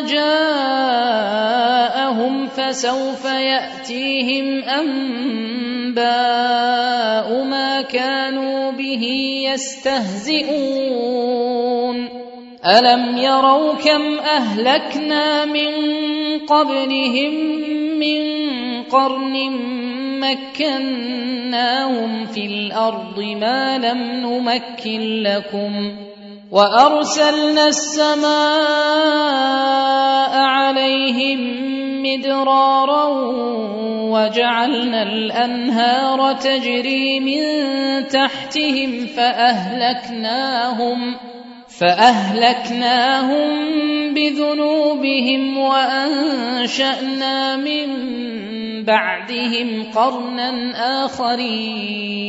جاءهم فسوف يأتيهم أنباء ما كانوا به يستهزئون. ألم يروا كم أهلكنا من قبلهم من قرن مكناهم في الأرض ما لم نمكن لكم وأرسلنا السماء عليهم مدرارا وجعلنا الأنهار تجري من تحتهم فأهلكناهم فأهلكناهم بذنوبهم وأنشأنا من بعدهم قرنا آخرين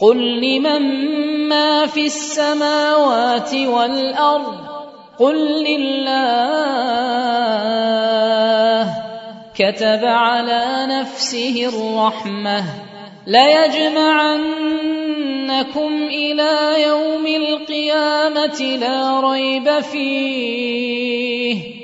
قل لمن ما في السماوات والارض قل لله كتب على نفسه الرحمه ليجمعنكم إلى يوم القيامه لا ريب فيه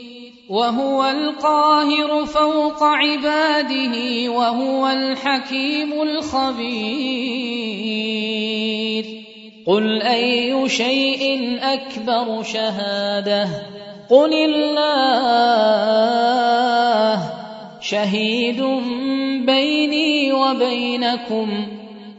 وهو القاهر فوق عباده وهو الحكيم الخبير. قل أي شيء أكبر شهادة؟ قل الله. شهيد بيني وبينكم.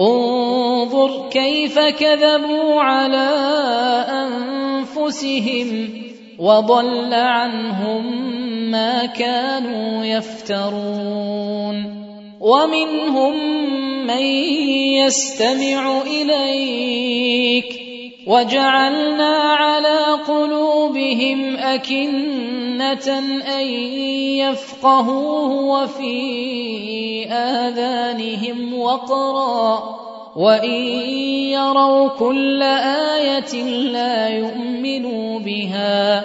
انظر كيف كذبوا على أنفسهم وضل عنهم ما كانوا يفترون. ومنهم من يستمع إليك وجعلنا على قلوبهم أكنة أن يفقهوه وفي آذانهم وقرا. وإن يروا كل آية لا يؤمنوا بها.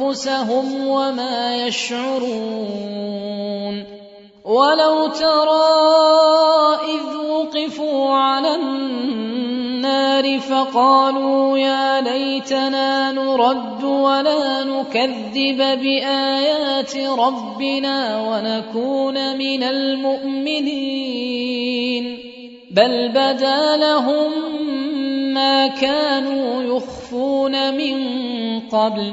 أنفسهم وما يشعرون ولو ترى إذ وقفوا على النار فقالوا يا ليتنا نرد ولا نكذب بآيات ربنا ونكون من المؤمنين بل بدا لهم ما كانوا يخفون من قبل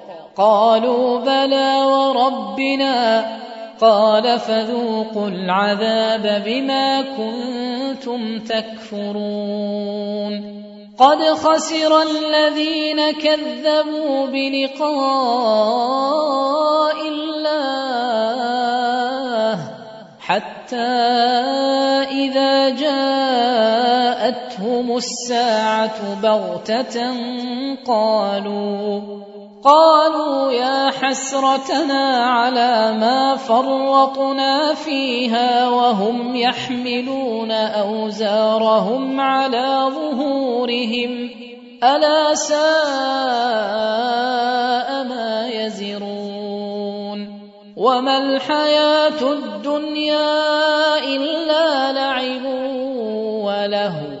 قالوا بلى وربنا قال فذوقوا العذاب بما كنتم تكفرون. قد خسر الذين كذبوا بلقاء الله حتى إذا جاءتهم الساعة بغتة قالوا قالوا يا حسرتنا على ما فرطنا فيها وهم يحملون أوزارهم على ظهورهم ألا ساء ما يزرون وما الحياة الدنيا إلا لعب وله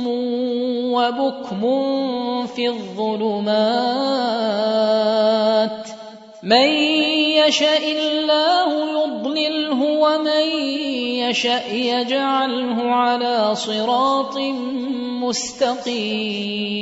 وبكم في الظلمات من يشاء الله يضلله ومن يشاء يجعله على صراط مستقيم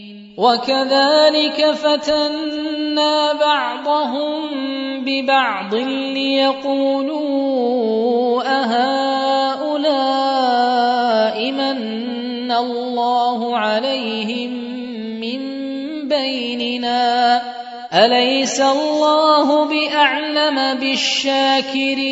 وكذلك فتنا بعضهم ببعض ليقولوا أهؤلاء من الله عليهم من بيننا؟ أليس الله بأعلم بالشاكرين؟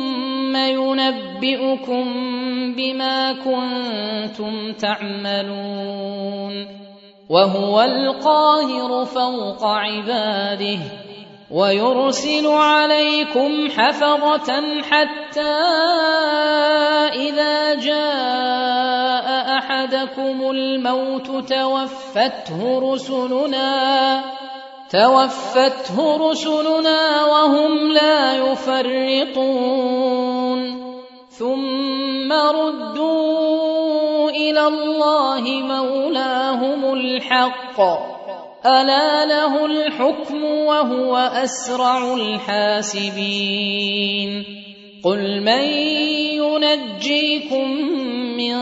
ينبئكم بما كنتم تعملون وهو القاهر فوق عباده ويرسل عليكم حفظة حتى إذا جاء أحدكم الموت توفته رسلنا توفته رسلنا وهم لا يفرطون. ثم ردوا إلى الله مولاهم الحق. ألا له الحكم وهو أسرع الحاسبين. قل من ينجيكم من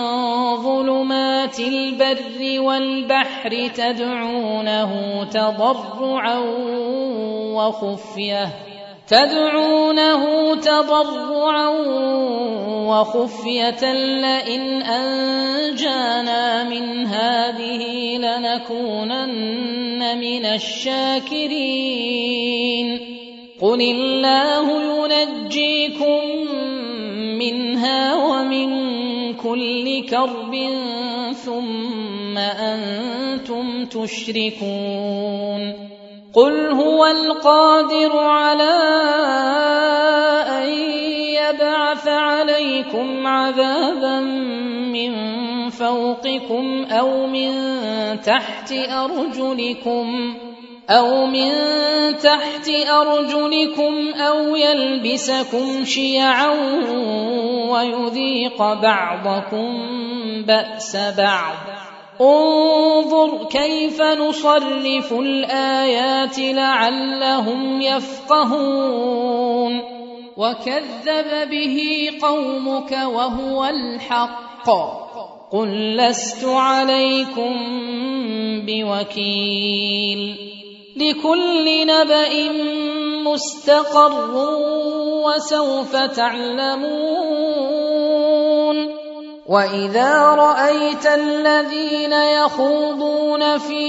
ظلمات البر والبحر تدعونه تضرعا وخفيه تدعونه تضرعا وخفيه لئن انجانا من هذه لنكونن من الشاكرين قل الله ينجيكم منها ومن كل كرب ثم أنتم تشركون قل هو القادر على ان يبعث عليكم عذابا من فوقكم أو من تحت ارجلكم أو من تحت أرجلكم أو يلبسكم شيعا ويذيق بعضكم بأس بعض. انظر كيف نصرف الآيات لعلهم يفقهون. وكذب به قومك وهو الحق. قل لست عليكم بوكيل. لكل نبأ مستقر وسوف تعلمون. وإذا رأيت الذين يخوضون في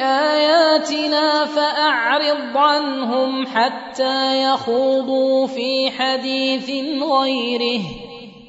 آياتنا فأعرض عنهم حتى يخوضوا في حديث غيره.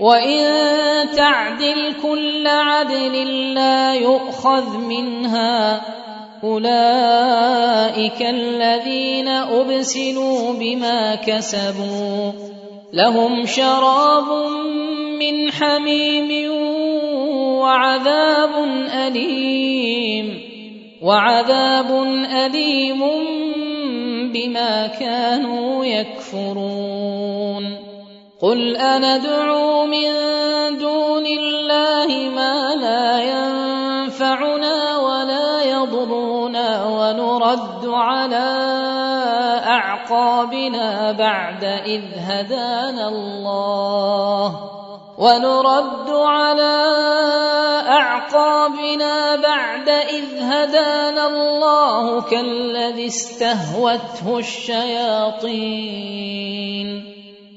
وان تعدل كل عدل لا يؤخذ منها اولئك الذين ابسلوا بما كسبوا لهم شراب من حميم وعذاب أليم وعذاب أليم بما كانوا يكفرون قل أندعو من دون الله ما لا ينفعنا ولا يضرنا ونرد على أعقابنا بعد إذ هدانا الله. ونرد على أعقابنا بعد إذ هدانا الله كالذي استهوته الشياطين.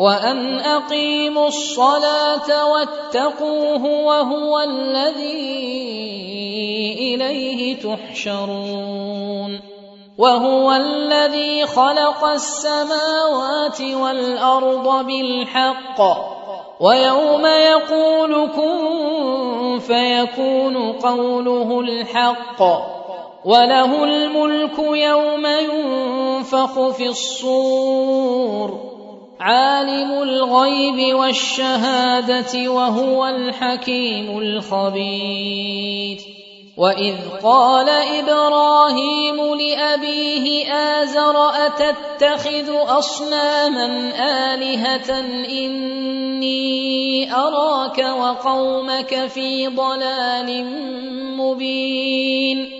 وان اقيموا الصلاه واتقوه وهو الذي اليه تحشرون وهو الذي خلق السماوات والارض بالحق ويوم يقول كن فيكون قوله الحق وله الملك يوم ينفخ في الصور عالم الغيب والشهادة وهو الحكيم الخبير. وإذ قال إبراهيم لأبيه آزر أتتخذ أصناما آلهة إني أراك وقومك في ضلال مبين.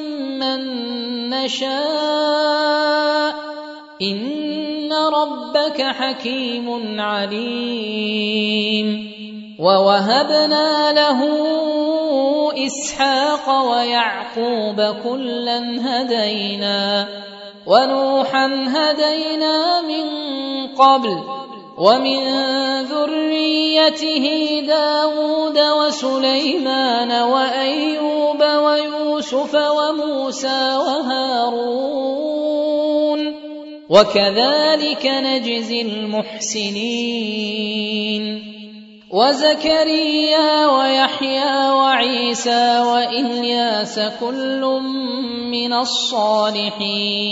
نشاء. إن ربك حكيم عليم. ووهبنا له إسحاق ويعقوب كلا هدينا. ونوحا هدينا من قبل. ومن ذريته داود وسليمان وأيوب ويوسف وموسى وهارون وكذلك نجزي المحسنين وزكريا ويحيى وعيسى وإلياس كل من الصالحين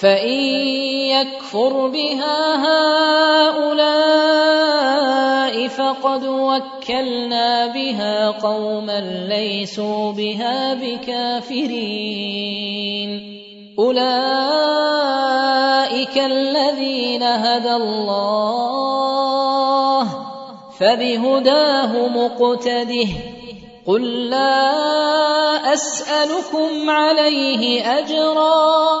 فان يكفر بها هؤلاء فقد وكلنا بها قوما ليسوا بها بكافرين اولئك الذين هدى الله فبهداه مقتده قل لا اسالكم عليه اجرا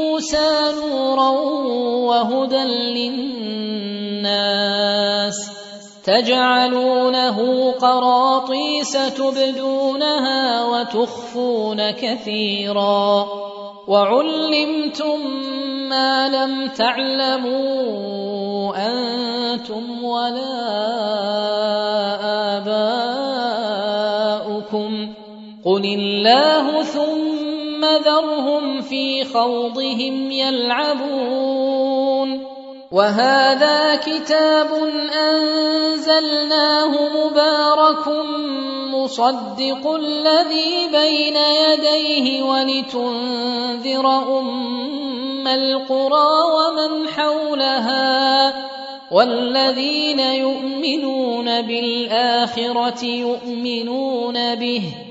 نورا وهدى للناس تجعلونه قراطيس تبدونها وتخفون كثيرا وعلمتم ما لم تعلموا أنتم ولا اباؤكم قل الله ثم ذرهم في خوضهم يلعبون وهذا كتاب انزلناه مبارك مصدق الذي بين يديه ولتنذر ام القرى ومن حولها والذين يؤمنون بالاخره يؤمنون به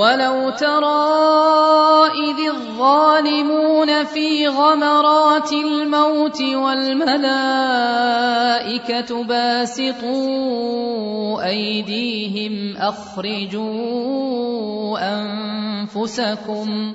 ولو ترى اذ الظالمون في غمرات الموت والملائكه باسطوا ايديهم اخرجوا انفسكم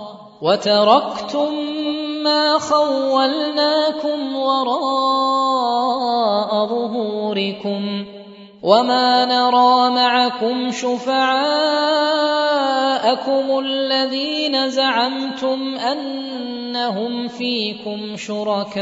وتركتم ما خولناكم وراء ظهوركم وما نرى معكم شفعاءكم الذين زعمتم أنهم فيكم شركاء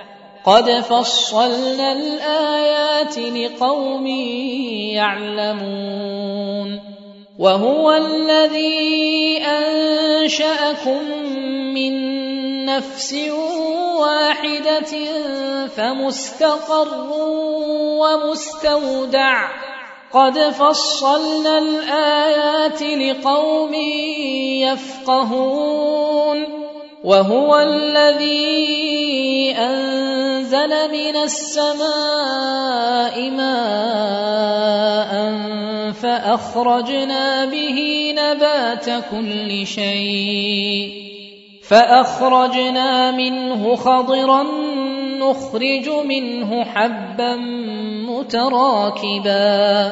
قد فصلنا الآيات لقوم يعلمون وهو الذي أنشأكم من نفس واحدة فمستقر ومستودع. قد فصلنا الآيات لقوم يفقهون. وهو الذي أنزل من السماء ماء فأخرجنا به نبات كل شيء فأخرجنا منه خضرا نخرج منه حبا متراكبا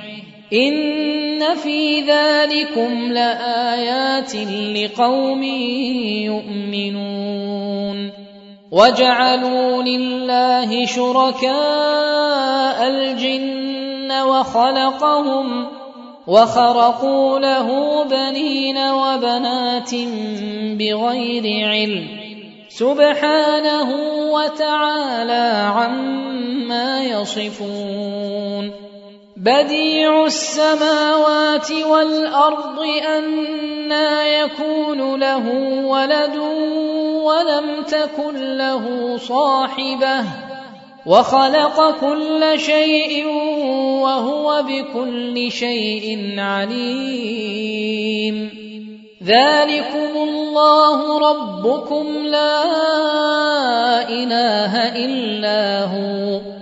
ان في ذلكم لايات لقوم يؤمنون وجعلوا لله شركاء الجن وخلقهم وخرقوا له بنين وبنات بغير علم سبحانه وتعالى عما يصفون بديع السماوات والأرض أنا يكون له ولد ولم تكن له صاحبة وخلق كل شيء وهو بكل شيء عليم. ذلكم الله ربكم لا إله إلا هو.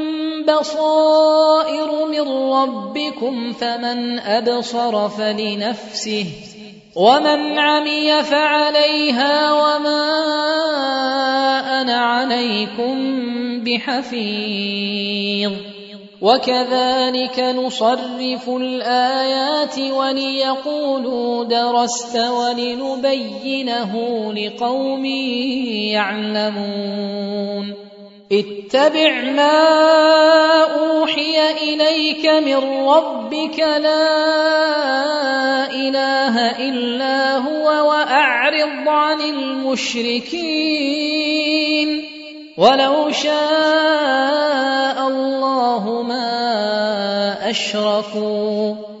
بصائر من ربكم فمن أبصر فلنفسه ومن عمي فعليها وما أنا عليكم بحفيظ وكذلك نصرف الآيات وليقولوا درست ولنبينه لقوم يعلمون اتبع ما أوحي إليك من ربك لا إله إلا هو وأعرض عن المشركين. ولو شاء الله ما أشركوا.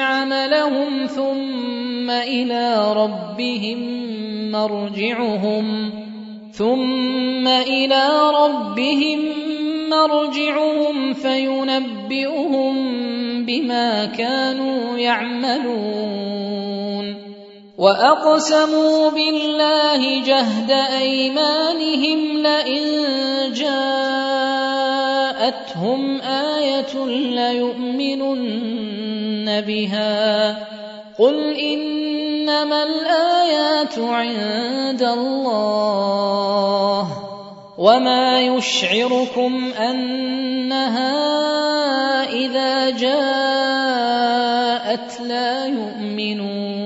عملهم ثم إلى ربهم مرجعهم ثم إلى ربهم مرجعهم فينبئهم بما كانوا يعملون واقسموا بالله جهد ايمانهم لئن جاءتهم آية ليؤمنن بها. قل إنما الآيات عند الله وما يشعركم أنها إذا جاءت لا يؤمنون.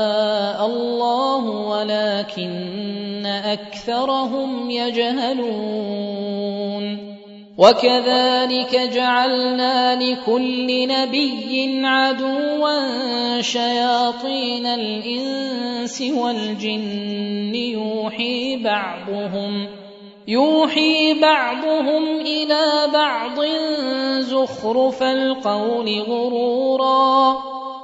ولكن أكثرهم يجهلون. وكذلك جعلنا لكل نبي عدوا شياطين الإنس والجن. يوحي بعضهم يوحي بعضهم إلى بعض زخرف القول غرورا.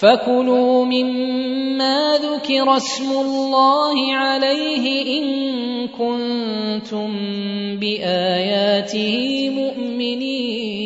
فكلوا مما ذكر اسم الله عليه ان كنتم باياته مؤمنين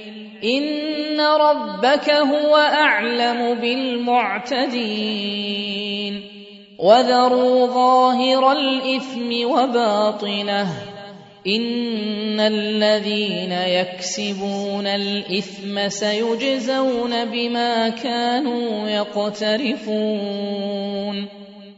ان ربك هو اعلم بالمعتدين وذروا ظاهر الاثم وباطنه ان الذين يكسبون الاثم سيجزون بما كانوا يقترفون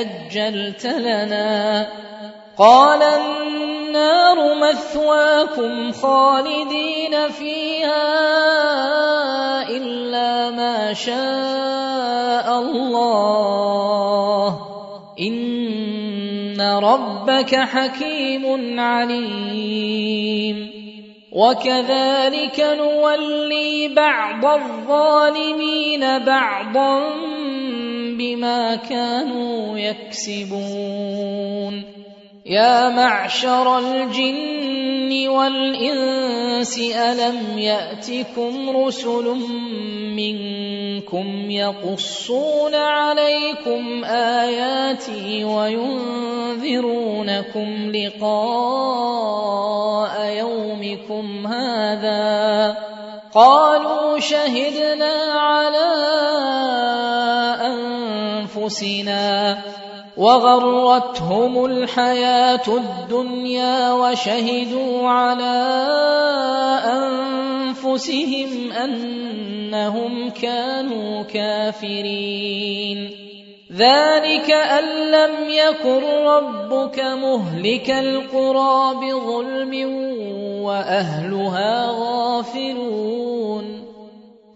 أجلت لنا. قال النار مثواكم خالدين فيها إلا ما شاء الله. إن ربك حكيم عليم. وكذلك نولي بعض الظالمين بعضا بما كانوا يكسبون. يا معشر الجن والإنس ألم يأتكم رسل منكم يقصون عليكم آياتي وينذرونكم لقاء يومكم هذا؟ قالوا شهدنا على أنفسنا وغرتهم الحياة الدنيا وشهدوا على أنفسهم أنهم كانوا كافرين. ذلك أن لم يكن ربك مهلك القرى بظلم وأهلها غافلون.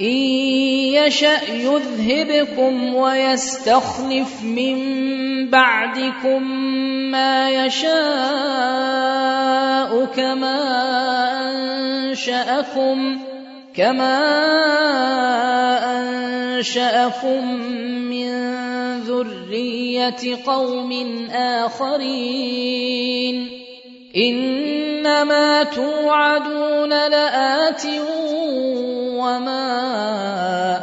إن يشأ يذهبكم ويستخلف من بعدكم ما يشاء كما أنشأكم كما أنشأكم من ذرية قوم آخرين. إنما توعدون لآت وما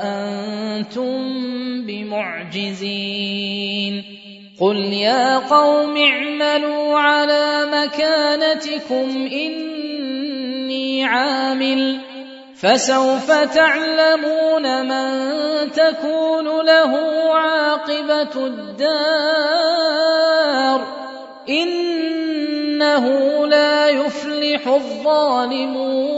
أنتم بمعجزين قل يا قوم اعملوا على مكانتكم اني عامل فسوف تعلمون من تكون له عاقبه الدار انه لا يفلح الظالمون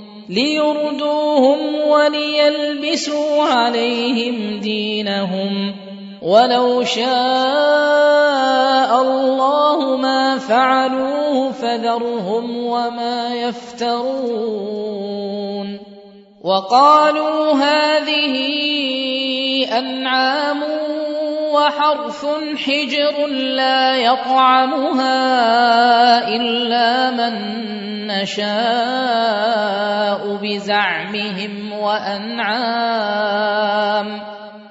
ليردوهم وليلبسوا عليهم دينهم ولو شاء الله ما فعلوه فذرهم وما يفترون. وقالوا هذه أنعام وحرث حجر لا يطعمها إلا من نشاء بزعمهم وأنعام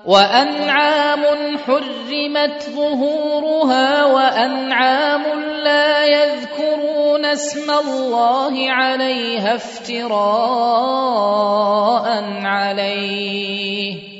وأنعام حرمت ظهورها وأنعام لا يذكرون اسم الله عليها افتراء عليه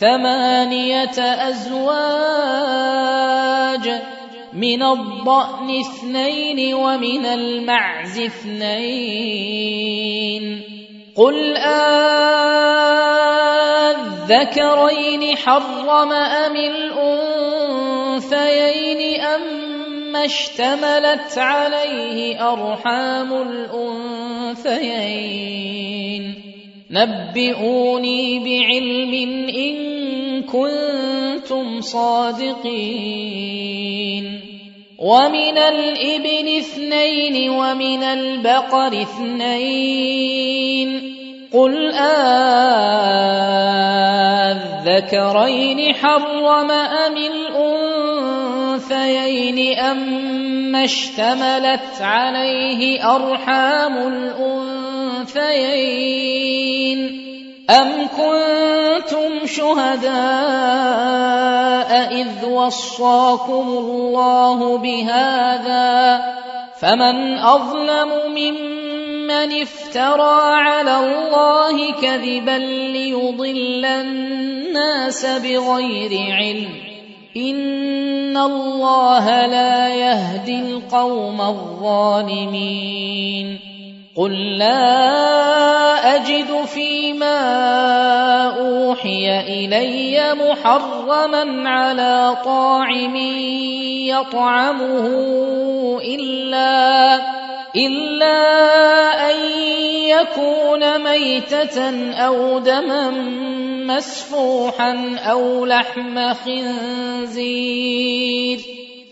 ثمانية أزواج من الضأن اثنين ومن المعز اثنين. قل آذكرين حرم أم الأنثيين أم اشتملت عليه أرحام الأنثيين؟ نبئوني بعلم إن كنتم صادقين. ومن الإبل اثنين ومن البقر اثنين. قل آذكرين حرم أم الأنثيين أم اشتملت عليه أرحام الأنثيين أم كنتم شهداء إذ وصاكم الله بهذا؟ فمن أظلم ممن افترى على الله كذبا ليضل الناس بغير علم. إن الله لا يهدي القوم الظالمين. قل لا اجد فيما اوحي الي محرما على طاعم يطعمه الا الا ان يكون ميته أو دما مسفوحا أو لحم خنزير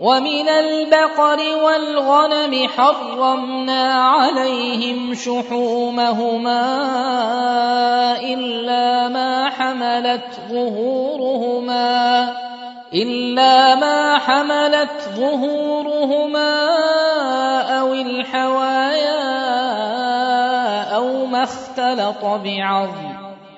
ومن البقر والغنم حرمنا عليهم شحومهما إلا ما حملت ظهورهما إلا ما حملت ظهورهما أو الحوايا أو ما اختلط بعظم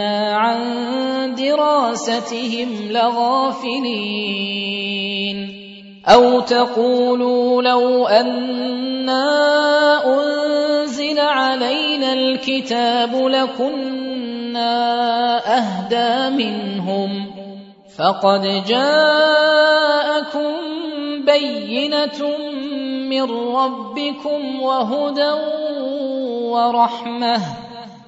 عن دراستهم لغافلين أو تقولوا لو أنا انزل علينا الكتاب لكنا اهدى منهم فقد جاءكم بينه من ربكم وهدى ورحمه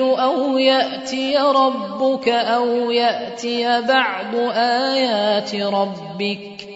أو يأتي ربك أو يأتي بعد آيات ربك.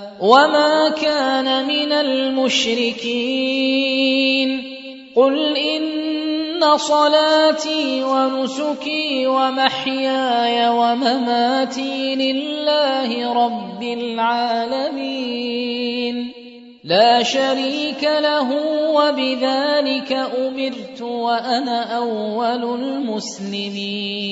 وما كان من المشركين قل ان صلاتي ونسكي ومحياي ومماتي لله رب العالمين لا شريك له وبذلك امرت وأنا اول المسلمين